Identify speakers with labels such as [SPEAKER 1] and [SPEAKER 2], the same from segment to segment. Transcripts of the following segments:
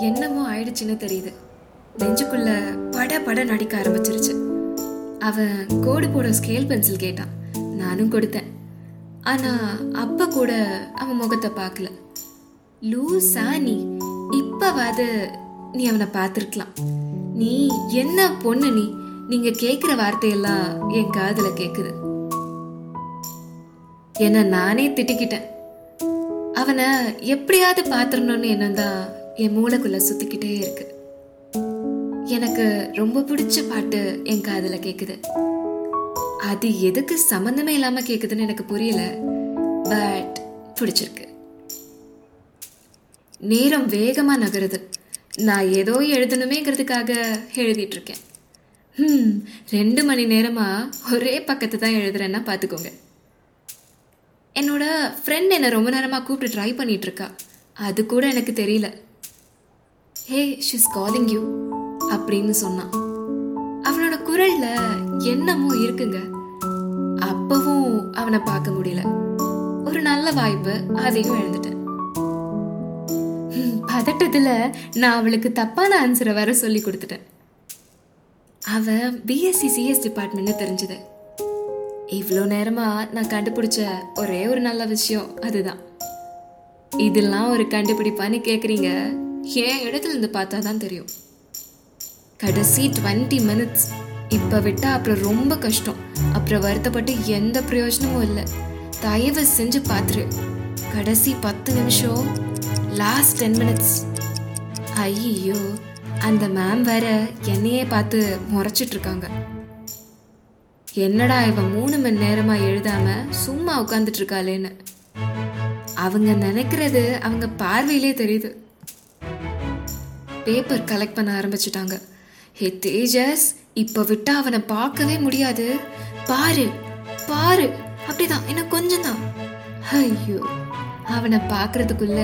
[SPEAKER 1] என்னமோ ஆயிடுச்சுன்னு தெரியுது. நெஞ்சுக்குள்ள பட பட நடிக்க ஆரம்பிச்சிருச்சு. அவன் கோடு போட ஸ்கேல் பென்சில் கேட்டான். நானும் கொடுத்தேன். ஆனா அப்ப கூட அவன் முகத்தை பார்க்கல. லூசா நீ. இப்பவாது நீ அவனை பார்த்துருக்கலாம். நீ என்ன பொண்ணு நீ? நீங்க கேட்குற வார்த்தையெல்லாம் என் காதுல கேக்குது. என்ன நானே திட்டிக்கிட்டேன். அவனை எப்படியாவது பாத்திரணும்னு எண்ணம் என் மூளைக்குள்ள சுத்திக்கிட்டே இருக்கு. எனக்கு ரொம்ப பிடிச்ச பாட்டு என் காதுல கேக்குது. அது எதுக்கு சம்மந்தமே இல்லாம கேக்குதுன்னு எனக்கு புரியல. பட் பிடிச்சிருக்கு. நேரம் வேகமா நகருது. நான் ஏதோ எழுதணுமேங்கிறதுக்காக எழுதிட்டு இருக்கேன் ஹம், ரெண்டு மணி நேரமா ஒரே பக்கத்தை தான் எழுதுறேன்னா பார்த்துக்கோங்க என்னோட ஃப்ரெண்ட் என்னை ரொம்ப நேரமாக கூப்பிட்டு ட்ரை பண்ணிட்டு இருக்கா அது கூட எனக்கு தெரியல. ஹே ஷிஸ் காலிங் யூ அப்படின்னு சொன்னான். அவனோட குரல்ல என்னமோ இருக்குங்க. அப்பவும் அவனை பார்க்க முடியல. ஒரு நல்ல வாய்ப்பு அதையும் எழுந்துட்டேன். பதட்டத்துல நான் அவளுக்கு தப்பான ஆன்சரை வர சொல்லி கொடுத்துட்டேன். அவன் பிஎஸ்சி சிஎஸ் டிபார்ட்மெண்ட்னு தெரிஞ்சது. இவ்வளோ நேரமா நான் கண்டுபிடிச்ச ஒரே ஒரு நல்ல விஷயம் அதுதான். இதெல்லாம் ஒரு கண்டுபிடிப்பான்னு கேட்குறீங்க என் இடத்துல இருந்து பார்த்தா தான் தெரியும். கடைசி டுவெண்ட்டி மினிட்ஸ் இப்போ விட்டால் அப்புறம் ரொம்ப கஷ்டம். அப்புறம் வருத்தப்பட்டு எந்த பிரயோஜனமும் இல்லை. தயவு செஞ்சு பார்த்துரு கடைசி பத்து நிமிஷம் லாஸ்ட் டென் மினிட்ஸ் ஐயோ அந்த மேம் வேற என்னையே பார்த்து முறைச்சிட்ருக்காங்க. என்னடா இவன் மூணு மணி நேரமாக எழுதாமல் சும்மா உட்காந்துட்டு இருக்காளேன்னு அவங்க நினைக்கிறது அவங்க பார்வையிலே தெரியுது. பேப்பர் கலெக்ட் பண்ண ஆரம்பிச்சிட்டாங்க. ஹே தேஜஸ் இப்போ விட்டா அவனை பார்க்கவே முடியாது. பாரு பாரு அப்படிதான் இன்னும் கொஞ்சம் தான் ஐயோ அவனை பார்க்கறதுக்குள்ள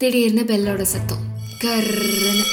[SPEAKER 1] திடீர்னு பெல்லோட சத்தம். கர்ன்னு